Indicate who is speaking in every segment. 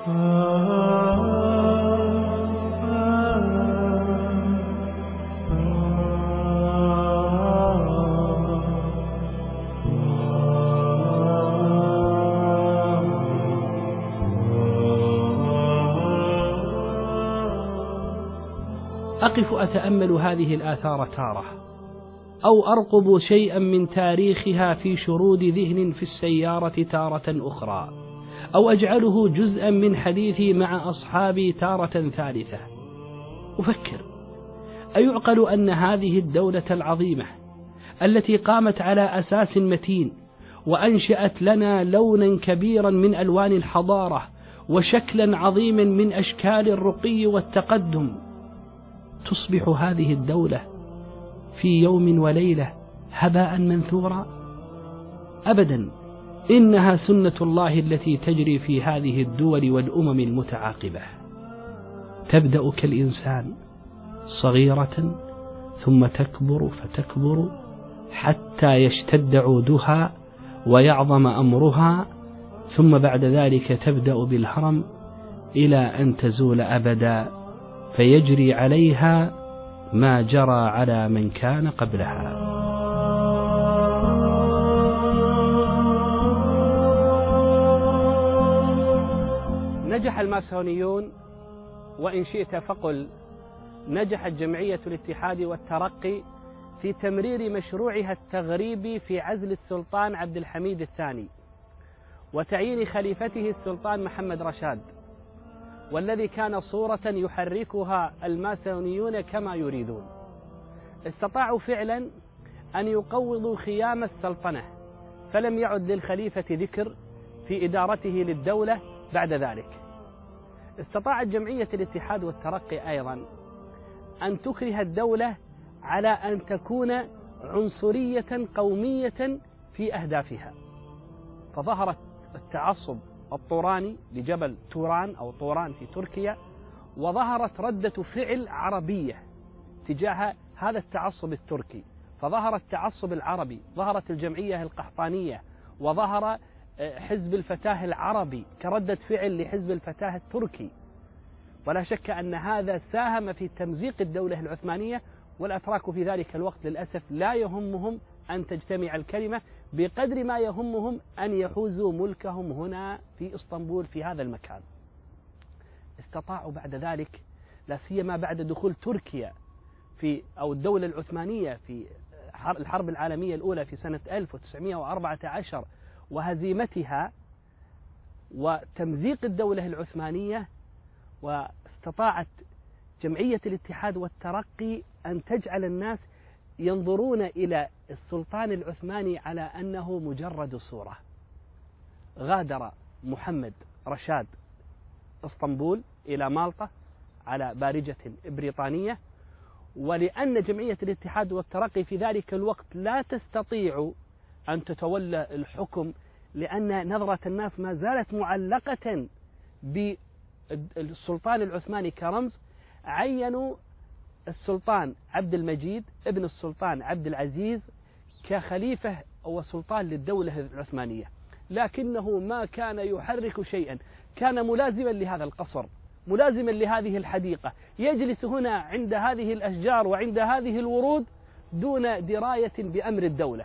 Speaker 1: أقف أتأمل هذه الآثار تارة أو أرقب شيئا من تاريخها في شرود ذهن في السيارة تارة أخرى. أو أجعله جزءا من حديثي مع أصحابي تارة ثالثة. أفكر. أيعقل أن هذه الدولة العظيمة التي قامت على أساس متين وأنشأت لنا لونا كبيرا من ألوان الحضارة وشكلا عظيما من أشكال الرقي والتقدم تصبح هذه الدولة في يوم وليلة هباء منثورا؟ أبدا. إنها سنة الله التي تجري في هذه الدول والأمم المتعاقبة. تبدأ كالإنسان صغيرة ثم تكبر فتكبر حتى يشتد عودها ويعظم أمرها ثم بعد ذلك تبدأ بالهرم إلى أن تزول أبدا فيجري عليها ما جرى على من كان قبلها. الماسونيون وإن شئت فقل. نجحت جمعية الاتحاد والترقي في تمرير مشروعها التغريبي في عزل السلطان عبد الحميد الثاني وتعيين خليفته السلطان محمد رشاد والذي كان صورة يحركها الماسونيون كما يريدون. استطاعوا فعلا أن يقوضوا خيام السلطنة فلم يعد للخليفة ذكر في إدارته للدولة بعد ذلك. استطاعت جمعية الاتحاد والترقي أيضا أن تكره الدولة على أن تكون عنصرية قومية في أهدافها. فظهرت التعصب الطوراني لجبل توران أو طوران في تركيا وظهرت ردة فعل عربية تجاه هذا التعصب التركي. فظهر التعصب العربي ظهرت الجمعية القحطانية وظهر حزب الفتاة العربي كردة فعل لحزب الفتاة التركي. ولا شك أن هذا ساهم في تمزيق الدولة العثمانية والأتراك في ذلك الوقت للأسف لا يهمهم أن تجتمع الكلمة بقدر ما يهمهم أن يحوزوا ملكهم هنا في إسطنبول في هذا المكان. استطاعوا بعد ذلك لا سيما بعد دخول تركيا في أو الدولة العثمانية في الحرب العالمية الأولى في سنة 1914 وهزيمتها وتمزيق الدولة العثمانية واستطاعت جمعية الاتحاد والترقي أن تجعل الناس ينظرون إلى السلطان العثماني على أنه مجرد صورة. غادر محمد رشاد إسطنبول إلى مالطا على بارجة بريطانية ولأن جمعية الاتحاد والترقي في ذلك الوقت لا تستطيع أن تتولى الحكم لأن نظرة الناس ما زالت معلقة بالسلطان العثماني كرمز. عينوا السلطان عبد المجيد ابن السلطان عبد العزيز كخليفة وسلطان للدولة العثمانية. لكنه ما كان يحرك شيئا. كان ملازما لهذا القصر ملازما لهذه الحديقة. يجلس هنا عند هذه الأشجار وعند هذه الورود دون دراية بأمر الدولة.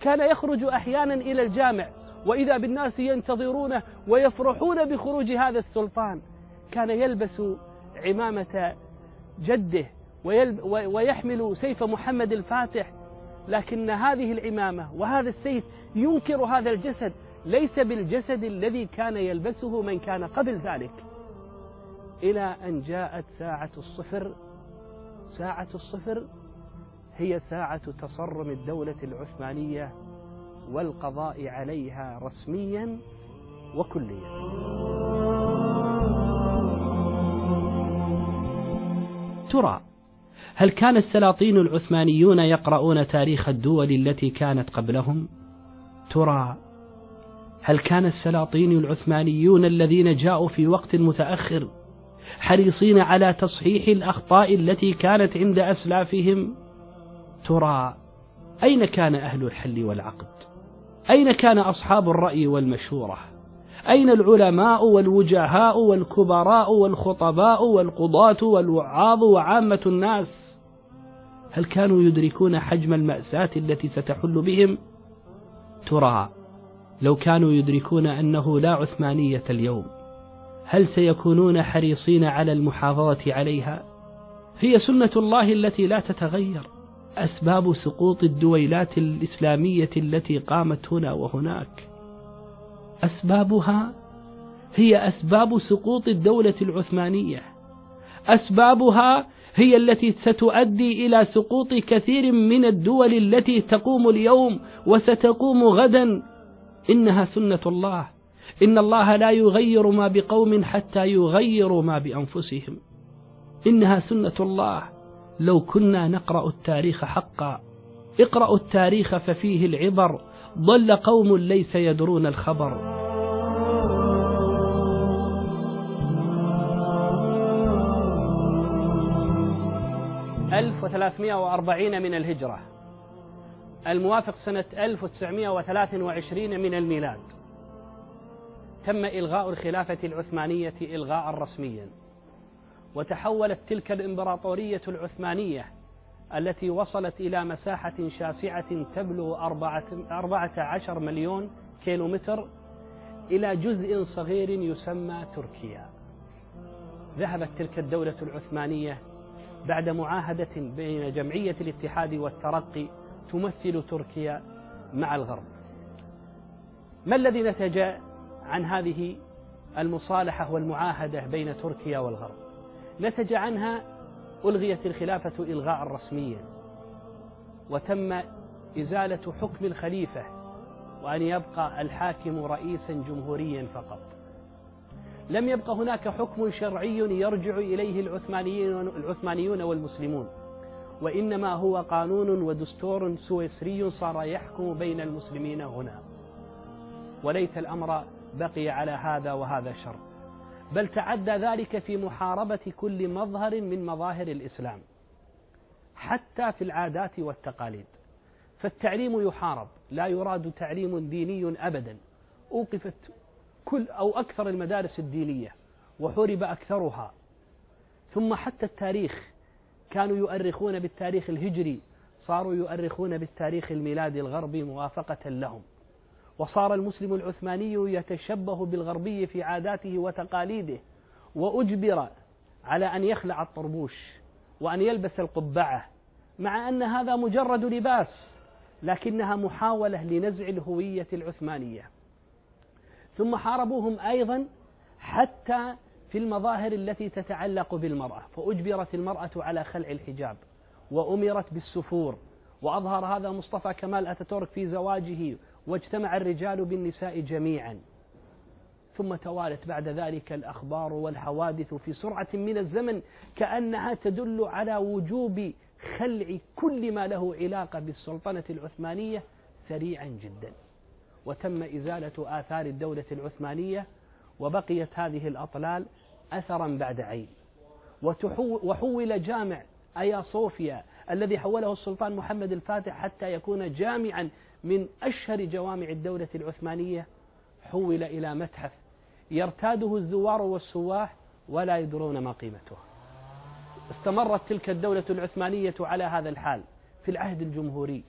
Speaker 1: كان يخرج أحيانا إلى الجامع وإذا بالناس ينتظرونه ويفرحون بخروج هذا السلطان كان يلبس عمامة جده ويحمل سيف محمد الفاتح. لكن هذه العمامة وهذا السيف ينكر هذا الجسد ليس بالجسد الذي كان يلبسه من كان قبل ذلك. إلى أن جاءت ساعة الصفر ساعة الصفر هي ساعة تصرم الدولة العثمانية والقضاء عليها رسميا وكليا. ترى هل كان السلاطين العثمانيون يقرؤون تاريخ الدول التي كانت قبلهم؟ ترى هل كان السلاطين العثمانيون الذين جاءوا في وقت متأخر حريصين على تصحيح الأخطاء التي كانت عند أسلافهم؟ ترى أين كان أهل الحل والعقد؟ أين كان أصحاب الرأي والمشورة؟ أين العلماء والوجهاء والكبراء والخطباء والقضاة والوعاظ وعامة الناس؟ هل كانوا يدركون حجم المأساة التي ستحل بهم؟ ترى لو كانوا يدركون أنه لا عثمانية اليوم هل سيكونون حريصين على المحافظة عليها؟ هي سنة الله التي لا تتغير. أسباب سقوط الدويلات الإسلامية التي قامت هنا وهناك. أسبابها هي أسباب سقوط الدولة العثمانية. أسبابها هي التي ستؤدي إلى سقوط كثير من الدول التي تقوم اليوم وستقوم غدا. إنها سنة الله. إن الله لا يغير ما بقوم حتى يغيروا ما بأنفسهم. إنها سنة الله. لو كنا نقرأ التاريخ حقا. اقرأوا التاريخ ففيه العبر. ضل قوم ليس يدرون الخبر. 1340 من الهجرة. الموافق سنة 1923 من الميلاد. تم إلغاء الخلافة العثمانية إلغاء رسميا وتحولت تلك الإمبراطورية العثمانية التي وصلت إلى مساحة شاسعة تبلغ أربعة عشر مليون كيلومتر إلى جزء صغير يسمى تركيا. ذهبت تلك الدولة العثمانية بعد معاهدة بين جمعية الاتحاد والترقي تمثل تركيا مع الغرب. ما الذي نتج عن هذه المصالحة والمعاهدة بين تركيا والغرب؟ نتج عنها ألغيت الخلافة إلغاء رسميا وتم إزالة حكم الخليفة وأن يبقى الحاكم رئيسا جمهوريا فقط. لم يبق هناك حكم شرعي يرجع إليه العثمانيون, العثمانيون والمسلمون وإنما هو قانون ودستور سويسري صار يحكم بين المسلمين هنا. وليت الأمر بقي على هذا وهذا شر بل تعدى ذلك في محاربة كل مظهر من مظاهر الإسلام حتى في العادات والتقاليد. فالتعليم يحارب لا يراد تعليم ديني أبدا. أوقفت كل أو أكثر المدارس الدينية وحرب أكثرها. ثم حتى التاريخ كانوا يؤرخون بالتاريخ الهجري صاروا يؤرخون بالتاريخ الميلادي الغربي موافقة لهم. وصار المسلم العثماني يتشبه بالغربي في عاداته وتقاليده وأجبر على أن يخلع الطربوش وأن يلبس القبعة مع أن هذا مجرد لباس لكنها محاولة لنزع الهوية العثمانية. ثم حاربوهم أيضا حتى في المظاهر التي تتعلق بالمرأة فأجبرت المرأة على خلع الحجاب وأمرت بالسفور وأظهر هذا مصطفى كمال أتاتورك في زواجه واجتمع الرجال بالنساء جميعا. ثم توالت بعد ذلك الأخبار والحوادث في سرعة من الزمن كأنها تدل على وجوب خلع كل ما له علاقة بالسلطنة العثمانية سريعا جدا. وتم إزالة آثار الدولة العثمانية وبقيت هذه الأطلال أثرا بعد عين. وحول جامع أيا صوفيا الذي حوله السلطان محمد الفاتح حتى يكون جامعا من أشهر جوامع الدولة العثمانية حول إلى متحف يرتاده الزوار والسواح ولا يدرون ما قيمته. استمرت تلك الدولة العثمانية على هذا الحال في العهد الجمهوري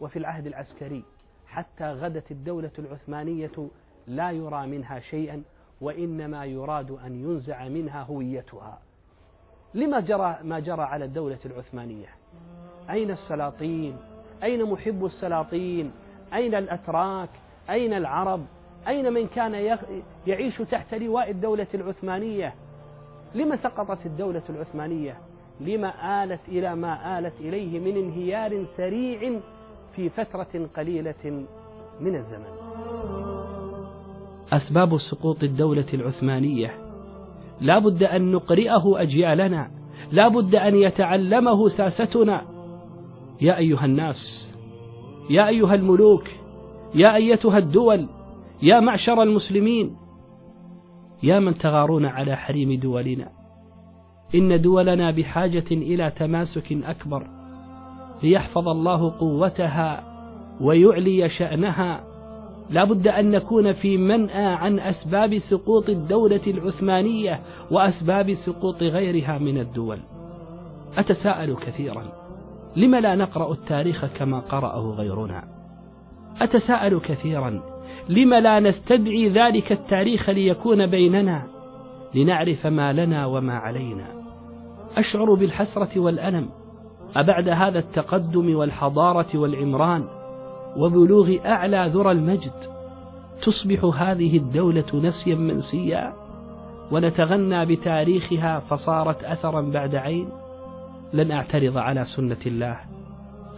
Speaker 1: وفي العهد العسكري حتى غدت الدولة العثمانية لا يرى منها شيئا وإنما يراد أن ينزع منها هويتها. لما جرى ما جرى على الدولة العثمانية؟ أين السلاطين؟ أين محب السلاطين؟ أين الأتراك؟ أين العرب؟ أين من كان يعيش تحت لواء الدولة العثمانية؟ لما سقطت الدولة العثمانية؟ لما آلت إلى ما آلت إليه من انهيار سريع في فترة قليلة من الزمن. أسباب سقوط الدولة العثمانية. لا بد أن نقرئه أجيالنا. لا بد أن يتعلمه ساستنا. يا أيها الناس يا أيها الملوك يا أيتها الدول يا معشر المسلمين يا من تغارون على حريم دولنا. إن دولنا بحاجة إلى تماسك أكبر ليحفظ الله قوتها ويعلي شأنها. لا بد أن نكون في منأى عن أسباب سقوط الدولة العثمانية وأسباب سقوط غيرها من الدول. أتساءل كثيرا. لم لا نقرأ التاريخ كما قرأه غيرنا؟ أتساءل كثيرا لم لا نستدعي ذلك التاريخ ليكون بيننا؟ لنعرف ما لنا وما علينا. أشعر بالحسرة والألم أبعد هذا التقدم والحضارة والعمران وبلوغ أعلى ذرى المجد. تصبح هذه الدولة نسيا منسيا ونتغنى بتاريخها فصارت أثرا بعد عين. لن أعترض على سنة الله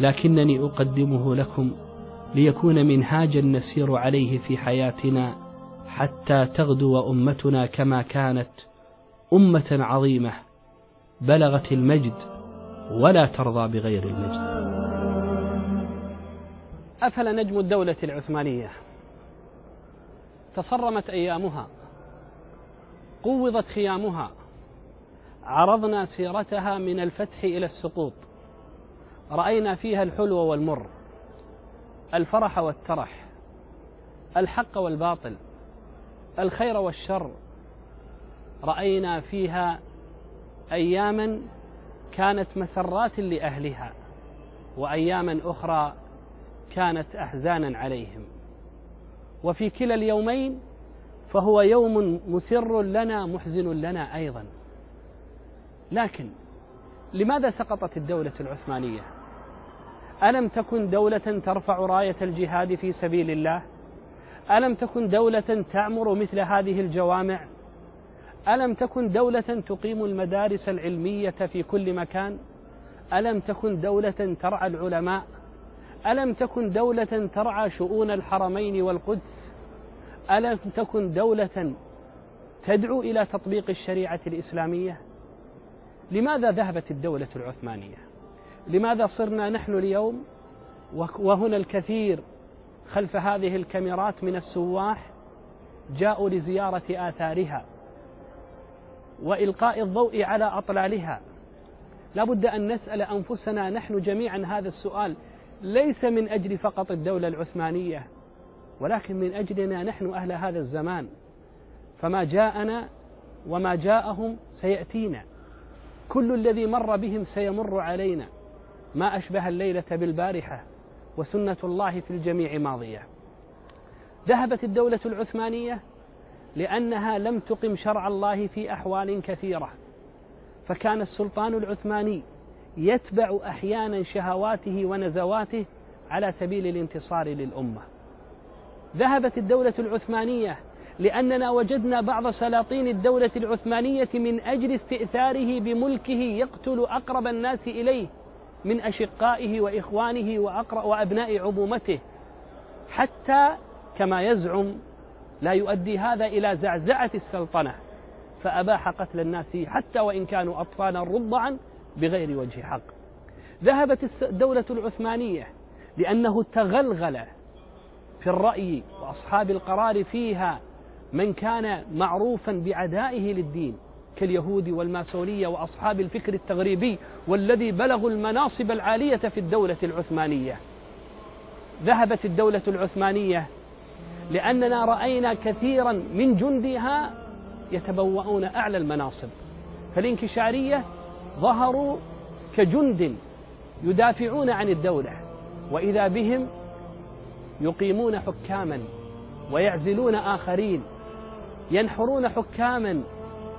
Speaker 1: لكنني أقدمه لكم ليكون منهاجا نسير عليه في حياتنا حتى تغدو أمتنا كما كانت أمة عظيمة بلغت المجد ولا ترضى بغير المجد. أفل نجم الدولة العثمانية؟ تصرمت أيامها قوضت خيامها عرضنا سيرتها من الفتح إلى السقوط. رأينا فيها الحلو والمر الفرح والترح الحق والباطل الخير والشر. رأينا فيها أياما كانت مسرات لأهلها وأياما أخرى كانت أحزانا عليهم. وفي كلا اليومين فهو يوم مسر لنا محزن لنا أيضا. لكن لماذا سقطت الدولة العثمانية؟ ألم تكن دولة ترفع راية الجهاد في سبيل الله؟ ألم تكن دولة تعمر مثل هذه الجوامع؟ ألم تكن دولة تقيم المدارس العلمية في كل مكان؟ ألم تكن دولة ترعى العلماء؟ ألم تكن دولة ترعى شؤون الحرمين والقدس؟ ألم تكن دولة تدعو إلى تطبيق الشريعة الإسلامية؟ لماذا ذهبت الدولة العثمانية؟ لماذا صرنا نحن اليوم وهنا الكثير خلف هذه الكاميرات من السواح جاءوا لزيارة آثارها وإلقاء الضوء على أطلالها؟ لا بد أن نسأل أنفسنا نحن جميعا هذا السؤال ليس من أجل فقط الدولة العثمانية ولكن من أجلنا نحن أهل هذا الزمان. فما جاءنا وما جاءهم سيأتينا. كل الذي مر بهم سيمر علينا. ما أشبه الليلة بالبارحة وسنة الله في الجميع ماضية. ذهبت الدولة العثمانية لأنها لم تقم شرع الله في أحوال كثيرة. فكان السلطان العثماني يتبع أحيانا شهواته ونزواته على سبيل الانتصار للأمة. ذهبت الدولة العثمانية لأننا وجدنا بعض سلاطين الدولة العثمانية من أجل استئثاره بملكه يقتل أقرب الناس إليه من أشقائه وإخوانه وأبناء عمومته. حتى كما يزعم لا يؤدي هذا إلى زعزعة السلطنة فأباح قتل الناس حتى وإن كانوا أطفالا رضعا بغير وجه حق. ذهبت الدولة العثمانية لأنه تغلغل في الرأي وأصحاب القرار فيها من كان معروفا بعدائه للدين كاليهود والماسونية وأصحاب الفكر التغريبي والذي بلغوا المناصب العالية في الدولة العثمانية. ذهبت الدولة العثمانية لأننا رأينا كثيرا من جندها يتبوؤون أعلى المناصب. فالانكشارية ظهروا كجند يدافعون عن الدولة وإذا بهم يقيمون حكاما ويعزلون آخرين ينحرون حكاما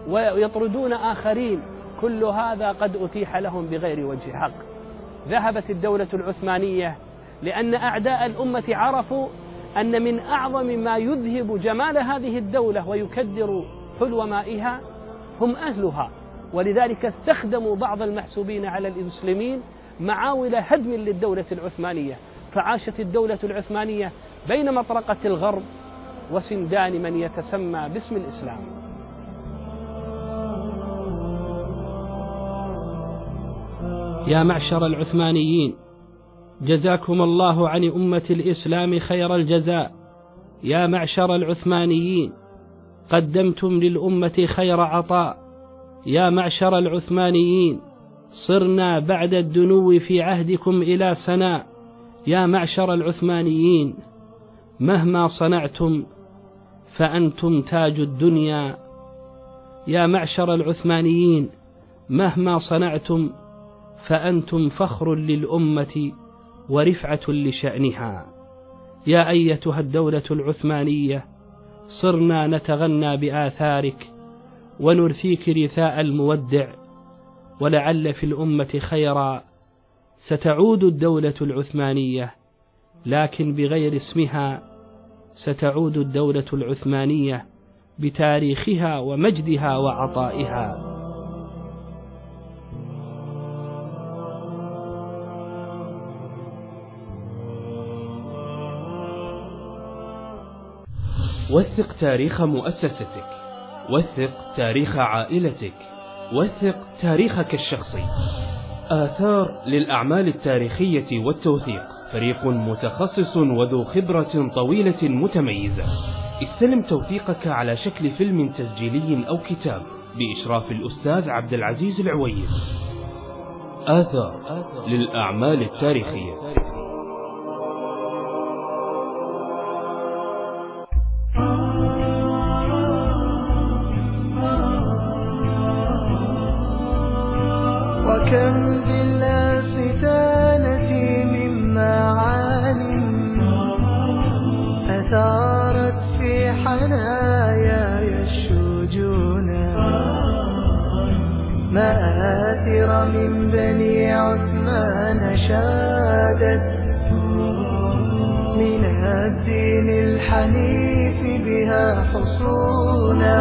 Speaker 1: ويطردون آخرين كل هذا قد أتيح لهم بغير وجه حق. ذهبت الدولة العثمانية لأن أعداء الأمة عرفوا أن من أعظم ما يذهب جمال هذه الدولة ويكدر حلو مائها هم أهلها. ولذلك استخدموا بعض المحسوبين على المسلمين معاول هدم للدولة العثمانية. فعاشت الدولة العثمانية بين مطرقة الغرب وسندان من يتسمى باسم الإسلام. يا معشر العثمانيين جزاكم الله عن أمة الإسلام خير الجزاء. يا معشر العثمانيين قدمتم للأمة خير عطاء. يا معشر العثمانيين صرنا بعد الدنو في عهدكم إلى سناء. يا معشر العثمانيين مهما صنعتم فأنتم تاج الدنيا. يا معشر العثمانيين مهما صنعتم فأنتم فخر للأمة ورفعة لشأنها. يا أيتها الدولة العثمانية صرنا نتغنى بآثارك ونرثيك رثاء المودع ولعل في الأمة خيرا. ستعود الدولة العثمانية لكن بغير اسمها ستعود الدولة العثمانية بتاريخها ومجدها وعطائها.
Speaker 2: وثق تاريخ مؤسستك وثق تاريخ عائلتك وثق تاريخك الشخصي. آثار للأعمال التاريخية والتوثيق. فريق متخصص وذو خبرة طويلة متميزة. استلم توثيقك على شكل فيلم تسجيلي أو كتاب بإشراف الأستاذ عبد العزيز العويس. آثار للأعمال التاريخية.
Speaker 3: حناياي الشجون مآثر من بني عثمان شادت. من الدين الحنيف بها حصونا.